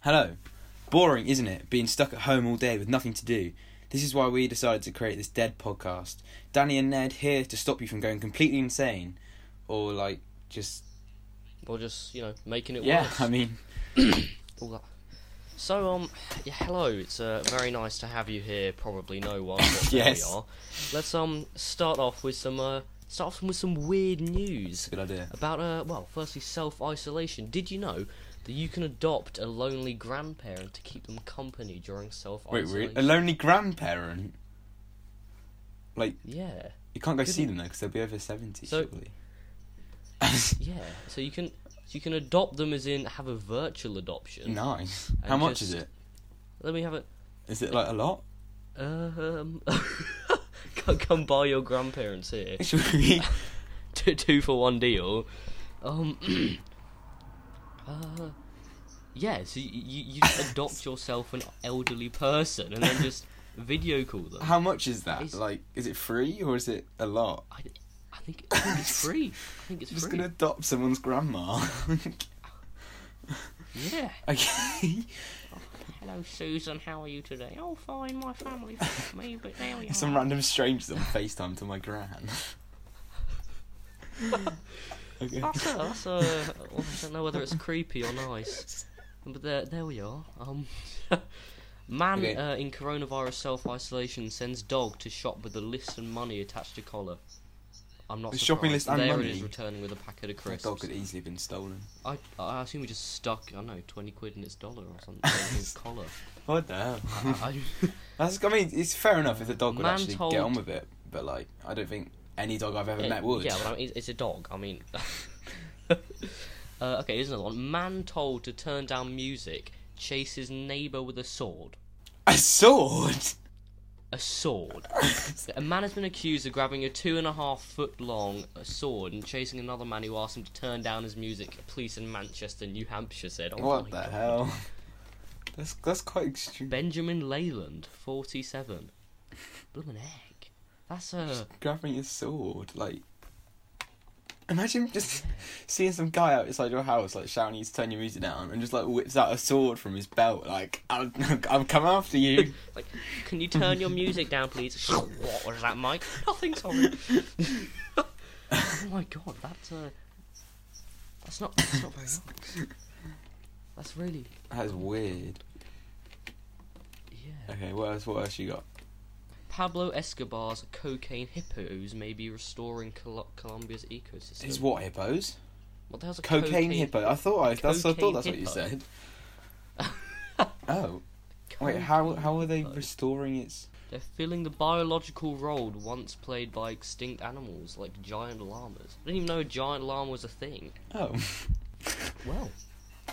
Hello. Boring, isn't it? Being stuck at home all day with nothing to do. This is why we decided to create this Dead podcast. Danny and Ned here to stop you from going completely insane. Or, like, just. Or just, you know, making it Yeah, worse. I mean. All that. So, um, yeah, hello. It's uh, very nice to have you here. Probably no one. But Yes. we are. Let's um start off with some uh start off with some weird news Good idea. about uh well, firstly self isolation. Did you know that you can adopt a lonely grandparent to keep them company during self Wait, isolation? really? A lonely grandparent? Like, Yeah, you can't go see them though because they'll be over 70, So- surely. yeah. So you can you can adopt them as in have a virtual adoption. nice. How much just- is it? Let me have it. Is it, like, a lot? Um, come, come by your grandparents here. Two, two for one deal. Um, uh, yeah. So you, you adopt yourself an elderly person and then just video call them. How much is that? It's- Like, is it free or is it a lot? I, I think I think it's free. I think it's I'm just free. gonna adopt someone's grandma. Yeah. okay. Hello, Susan. How are you today? Oh, fine. My family me, but there we Some random strangers on FaceTime to my gran. Okay. That's a, that's a, I don't know whether it's creepy or nice, but there, there we are. Um, man Okay. uh, in coronavirus self isolation sends dog to shop with a list and money attached to collar. I'm not The surprised. shopping list and there money? it is, returning with a packet of crisps. dog could easily have been stolen. I, I assume we just stuck, I don't know, twenty quid in its dollar or something, in collar. What the hell? I, That's, I mean, it's fair enough if the dog would actually told- get on with it, but like, I don't think any dog I've ever Yeah, met would. Yeah, but I mean, it's, a dog. I mean, uh, okay, here's another one. Man told to turn down music chases neighbour with a sword. A sword. A sword. a man has been accused of grabbing a two and a half foot long sword and chasing another man who asked him to turn down his music. Police in Manchester, New Hampshire said. Oh what the God. hell? That's that's quite extreme. Benjamin Leyland, 47. Bloomin' egg. That's a. Grabbing a sword, like. Imagine just seeing some guy outside your house, like shouting you to turn your music down, and just like whips out a sword from his belt, like I'll, I'll come after you. Like, can you turn your music down, please? what was that, Mike? Nothing, sorry. oh my god, that's uh, that's not that's not very nice. That's really That's weird. yeah. Okay, what else? What else you got? Pablo Escobar's cocaine hippos may be restoring Col- Colombia's ecosystem. Is what hippos? What the hell's a Cocaine, hippo. I thought I. That's. I thought Cocaine that's what you said. Oh wait, how how are they hippo. restoring its? They're filling the biological role once played by extinct animals like giant llamas. I didn't even know a giant llama was a thing. Oh, Well,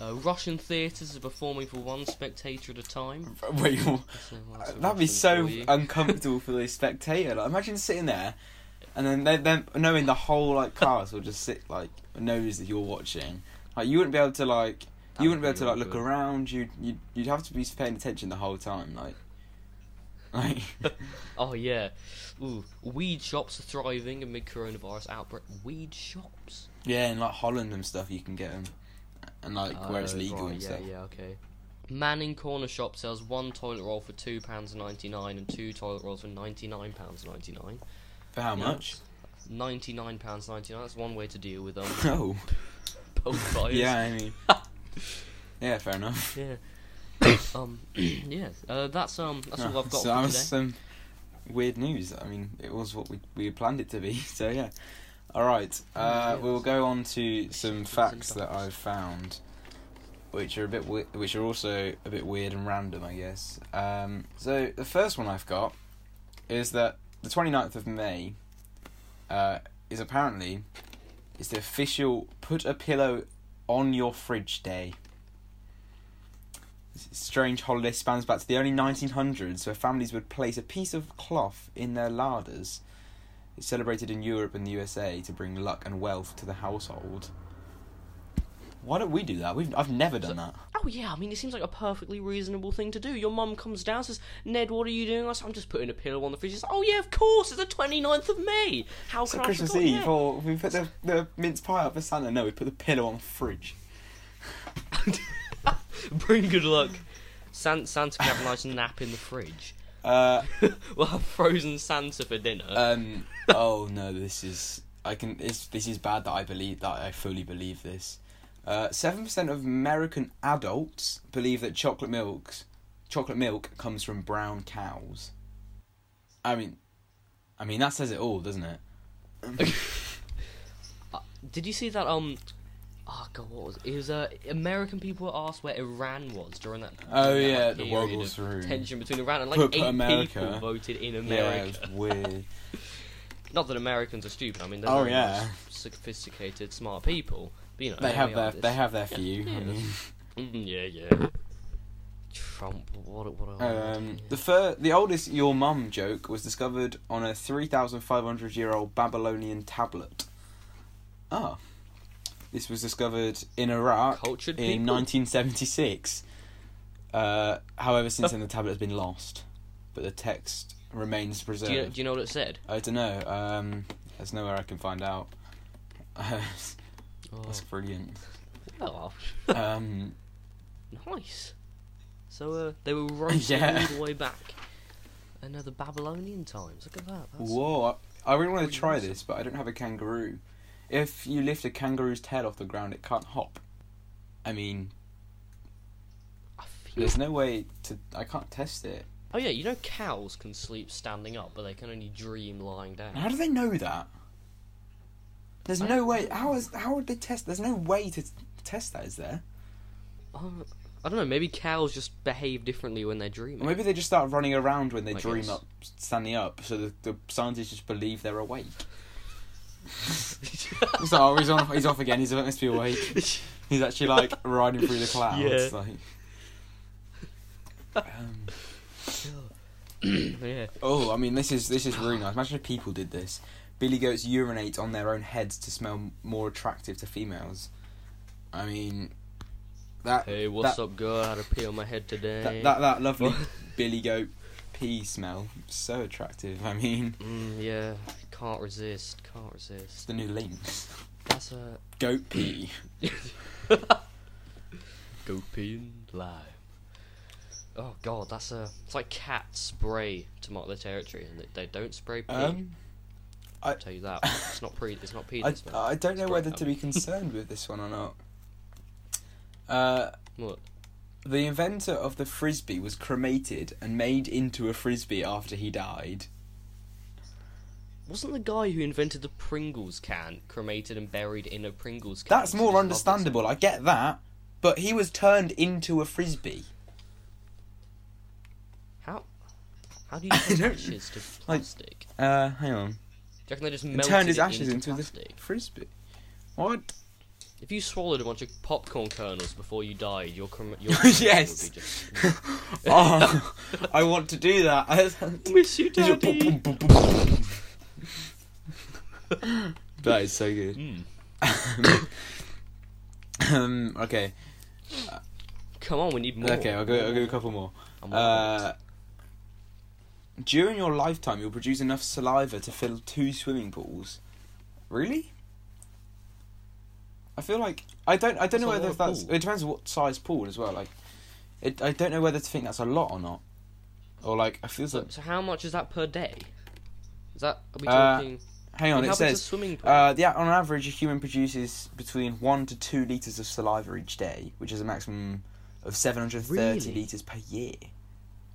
uh, Russian theatres are performing for one spectator at a time. wait. That's That'd be so for uncomfortable for the spectator. Like, imagine sitting there, and then they, them knowing the whole like cast will just sit like knows that you're watching. Like you wouldn't be able to like you would wouldn't be able to like look around. You you you'd have to be paying attention the whole time. Like like Oh yeah, ooh, weed shops are thriving amid coronavirus outbreak. Weed shops. yeah, in like Holland and stuff, you can get them, and like where it's Oh, legal right, and yeah, stuff. yeah, okay. Manning Corner Shop sells one toilet roll for two pounds ninety nine and two toilet rolls for ninety nine pounds ninety nine. For how Yeah. much? Ninety nine pounds ninety nine. That's one way to deal with um Oh, yeah. I mean, yeah, fair enough. Yeah. um. yeah. Uh, that's um. That's all Ah, I've got so for that today. was some weird news. I mean, it was what we we planned it to be. So yeah. All right. Uh, we'll go on to some facts that. I've found, which are a bit we- which are also a bit weird and random, I guess. Um, so the first one I've got is that the 29th of May uh, is apparently is the official put a pillow on your fridge day. This strange holiday spans back to the early 1900s, where families would place a piece of cloth in their larders. It's celebrated in Europe and the USA to bring luck and wealth to the household. Why don't we do that? We've I've never done that. Oh yeah, I mean it seems like a perfectly reasonable thing to do. Your mum comes down says, "Ned, what are you doing?" I say, "I'm just putting a pillow on the fridge." She says, "Oh yeah, of course, it's the 29th of May. How So can I Christmas? Eve, Yeah. or we put the, the mince pie up for Santa. No, we put the pillow on the fridge. Bring good luck. San- Santa can have a nice nap in the fridge. Uh, We'll have frozen Santa for dinner. um. Oh no, this is. I can. It's, this is bad that I believe that I fully believe this. Uh, Seven percent of American adults believe that chocolate milks, chocolate milk comes from brown cows. I mean, I mean that says it all, doesn't it? Did you see that? Um, oh god, what was it? It was uh, American people were asked where Iran was during that. Oh, during that, yeah, like, the of room. Tension between Iran and like Put- eight America. people voted in Yeah, America. it's weird. Not that Americans are stupid. I mean, they're Oh, yeah. sophisticated, smart people. But you know, they have their are, they have their few. I Yeah. mean. Mm, yeah, yeah. Trump, what? a- What? Um, the fir- the oldest your mum joke was discovered on a 3,500 year old Babylonian tablet. Ah. This was discovered in Iraq Cultured in people. 1976. Uh, however, since then the tablet has been lost, but the text remains do preserved. you, do you know what it said? I don't know. Um, there's nowhere I can find out. That's Oh, brilliant. well, Um, nice. So uh, they were roasting Yeah. all the way back. Uh, Babylonian times. Look at that. That's, Whoa! I, I really want to try awesome. this, but I don't have a kangaroo. If you lift a kangaroo's tail off the ground, it can't hop. I mean, I feel there's no way to. I can't test it. Oh yeah, you know cows can sleep standing up, but they can only dream lying down. How do they know that? There's I no way. How is? How would they test? There's no way to test that, is there? Uh, I don't know. Maybe cows just behave differently when they're dreaming. Or maybe they just start running around when they I dream guess. up, standing up, so the, the scientists just believe they're awake. so oh, he's on. He's off again. He's supposed to be awake. He's actually like riding through the clouds. Yeah. Like, um, yeah. oh, I mean, this is this is really nice. Imagine if people did this. Billy goats urinate on their own heads to smell more attractive to females. I mean, that Hey, what's that, up, girl? I had a pee on my head today. that that, that lovely Billy goat pee smell so attractive. I mean, Mm, yeah, can't resist. Can't it's resist. the new links. That's a Goat pee. goat pee and lie. Oh god, that's a. It's like cats spray to mark their territory, and they, they don't spray pee. Um, I'll tell you that. It's not pre. It's not pee. I, this. I don't know It's whether to be concerned with this one or not. Uh, What? the inventor of the frisbee was cremated and made into a frisbee after he died. Wasn't the guy who invented the Pringles can cremated and buried in a Pringles can? That's more just loved it so understandable. I get that, but he was turned into a frisbee. How? How do you turn ashes to like- plastic? Uh, hang on. do you reckon they just melted turned his ashes into, into, the frisbee. What? If you swallowed a bunch of popcorn kernels before you died, your crem- your Yes. would be just. oh, I want to do that. Miss you, Daddy. that is so good. Mm. um, okay, Come on, we need more. okay, I'll go. I'll go a couple more. Uh, during your lifetime, you'll produce enough saliva to fill two swimming pools. Really? I feel like I don't. I don't That's know whether that's. pool. It depends on what size pool as well. Like, it. I don't know whether to think that's a lot or not. Or like, I feel so, like. so how much is that per day? Is that are we Uh, talking? Hang on, it how big's a says. Uh, yeah, on average, a human produces between one to two liters of saliva each day, which is a maximum of seven hundred thirty Really? liters per year.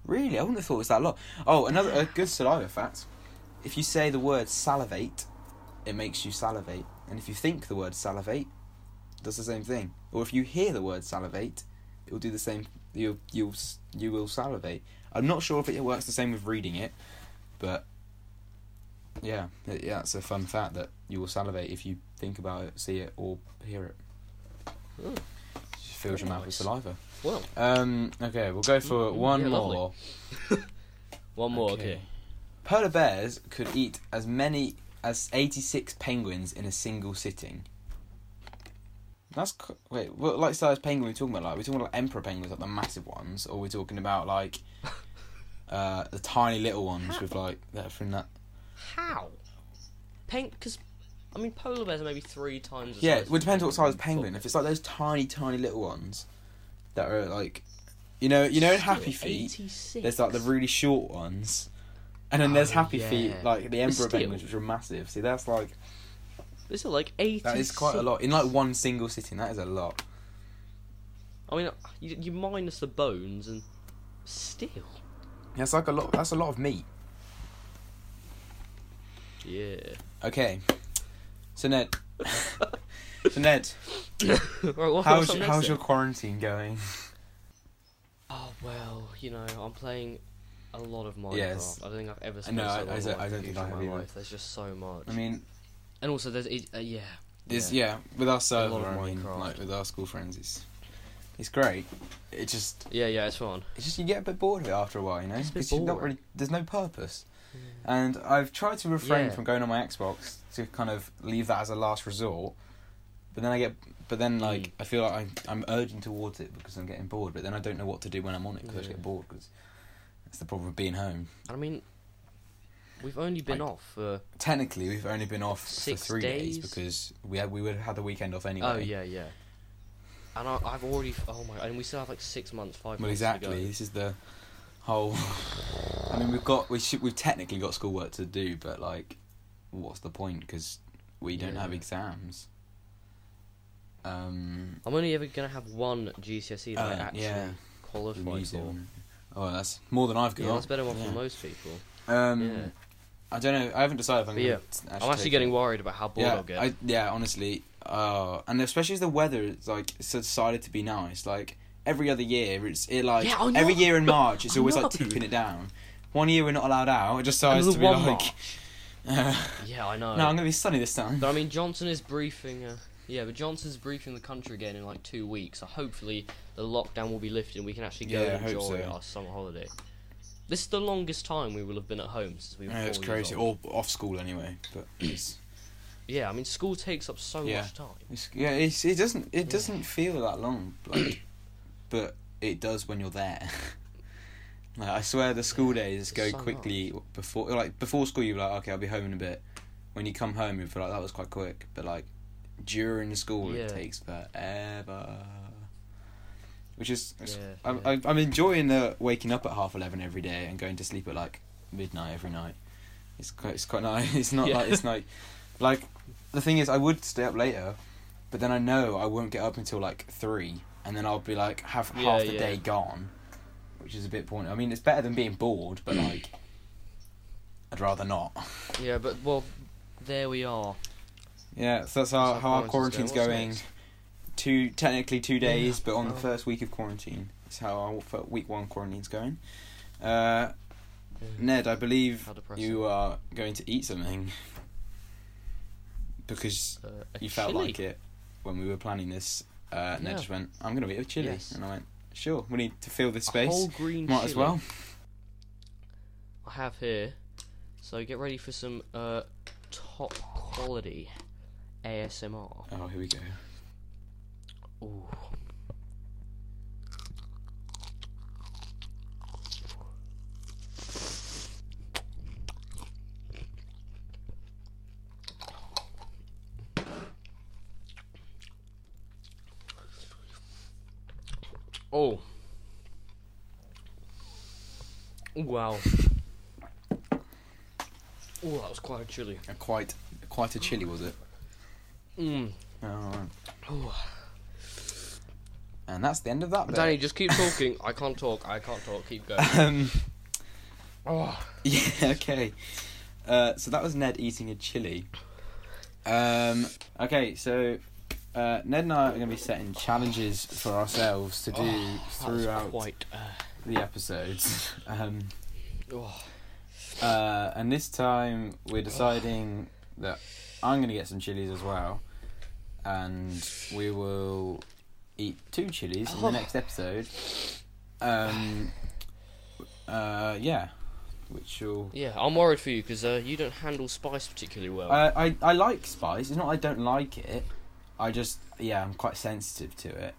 Really, I wouldn't have thought it was that lot. Oh, another a good saliva fact: if you say the word salivate, it makes you salivate, and if you think the word salivate, it does the same thing. Or if you hear the word salivate, it will do the same. You you'll you will salivate. I'm not sure if it works the same with reading it, but yeah, yeah, it's a fun fact that you will salivate if you think about it, see it, or hear it. Oh, Just fills your mouth with saliva. well, Um, okay, we'll go for Mm, one yeah, more. one more. Okay. Polar bears could eat as many as 86 penguins in a single sitting. That's wait. What like size penguin are we talking about? Like, are we talking about emperor penguins, like the massive ones, or we're we talking about like uh, the tiny little ones with like that from that? How? Peng? Because I mean, polar bears are maybe three times. The Yeah, size well, it depends what size a penguin. If it's like those tiny, tiny little ones, that are like, you know, you know, in Happy Feet, 86. there's like the really short ones, and then there's Oh, Happy yeah. Feet, like the Emperor Penguins, which are massive. See, that's like This is like 86. that is quite a lot in like one single sitting. That is a lot. I mean, you, you minus the bones and still. That's like a lot. That's a lot of meat. Yeah. Okay, so Ned, so Ned, right, how's what's how's then? your quarantine going? Oh well, you know, I'm playing a lot of Minecraft. Yes. I don't think I've ever I spent know, so I- I on don't- I don't think I in have my either. life. There's just so much. I mean, and also there's uh, yeah. This yeah. yeah, with our server, I mean, Minecraft. like with our school friends, it's it's great. It just Yeah, yeah, it's fun. it's just you get a bit bored of it after a while, you know, It's a bit because you're not boring. really there's no purpose. And I've tried to refrain Yeah. from going on my Xbox to kind of leave that as a last resort. But then I get, but then like Mm. I feel like I'm, I'm urging towards it because I'm getting bored. But then I don't know what to do when I'm on it because I just Yeah. get bored. Because that's the problem of being home. I mean, we've only been Like- off for. Technically, we've only been off Six for three days. days? because we had we would have had the weekend off anyway. Oh yeah, yeah. And I, I've already. Oh my! And we still have like six months, five Well, months exactly. to go. This is the whole. I mean, we've got we should we've technically got schoolwork to do, but like, what's the point? Because we don't Yeah. have exams. Um, I'm only ever gonna have one GCSE that I uh, actually yeah, qualify for. Oh, that's more than I've got. Yeah, that's better one Yeah. for most people. Um, Yeah. I don't know. I haven't decided if I'm. But yeah, t- I'm actually getting it. worried about how bored yeah, I'll get. I, yeah, honestly, uh, and especially as the weather is like it's decided to be nice. Like every other year, it's it like Yeah, every year in March, it's I always like tipping it down. One year we're not allowed out. It just decides And to be like, uh, yeah, I know. no, I'm gonna be sunny this time. But I mean, Johnson is briefing. Uh, yeah, but Johnson's briefing the country again in like two weeks. So hopefully the lockdown will be lifted and we can actually go Yeah, and enjoy so. our summer holiday. This is the longest time we will have been at home since we were Yeah, it's crazy. Or off school anyway, but it's, Yeah, I mean, school takes up so Yeah. much time. it's yeah, it's, it doesn't it doesn't feel that long, like, but it does when you're there. like I swear, the school Yeah, days go so quickly before like before school. You're like, okay, I'll be home in a bit. When you come home, you feel like that was quite quick, but like during school, Yeah. it takes forever. Which is, Yeah, I'm, yeah. I'm enjoying the waking up at half eleven every day and going to sleep at like midnight every night. It's quite it's quite nice. It's not like it's like like the thing is I would stay up later, but then I know I won't get up until like three, and then I'll be like have half the day gone, which is a bit pointless. I mean, it's better than being bored, but like I'd rather not. Yeah, but well, there we are. Yeah, so that's how, how our our quarantine's quarantine's going? What's Two technically two days, but on the Oh. first week of quarantine is how our week one quarantine's going. Uh, Ned, I believe you are going to eat something because Uh, you felt chili. like it when we were planning this. Uh, Ned Yeah. just went, "I'm going to eat a chili," Yes. and I went, "Sure, we need to fill this A space. whole green Might as well." I have here. So get ready for some uh, top quality ASMR. Oh, here we go. Ooh. Oh. Wow. Oh, that was quite a chili. Uh, Quite, quite a chili was it? Mm. Oh. Oh. and that's the end of that. Bit. Danny, just keep talking. I can't talk. I can't talk. Keep going. Um, Oh. Yeah, okay. Uh, so that was Ned eating a chili. Um, okay, so uh, Ned and I are going to be setting challenges for ourselves to do Oh, throughout quite. Uh, the episodes. Um, oh. uh, and this time we're deciding that I'm going to get some chilies as well. And we will eat two chilies in the Oh. next episode. Um, uh, yeah, which will. Yeah, I'm worried for you because uh, you don't handle spice particularly well. I, I I like spice. It's not I don't like it. I just yeah, I'm quite sensitive to it.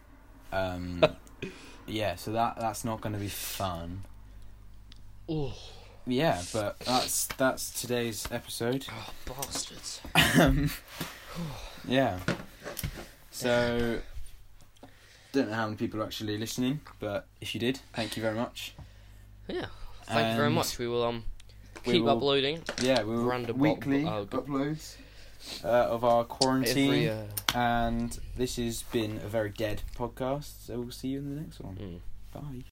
Um, yeah, so that that's not going to be fun. oh. Yeah, but that's that's today's episode. oh, bastards. Um, yeah. So don't know how many people are actually listening, but if you did, thank you very much. Yeah. Thank you very much. We will um keep will- uploading Yeah, we will Veranda Bob- weekly good. uploads uh, of our quarantine, every. Uh, and this has been a very dead podcast. So we'll see you in the next one. mm. Bye.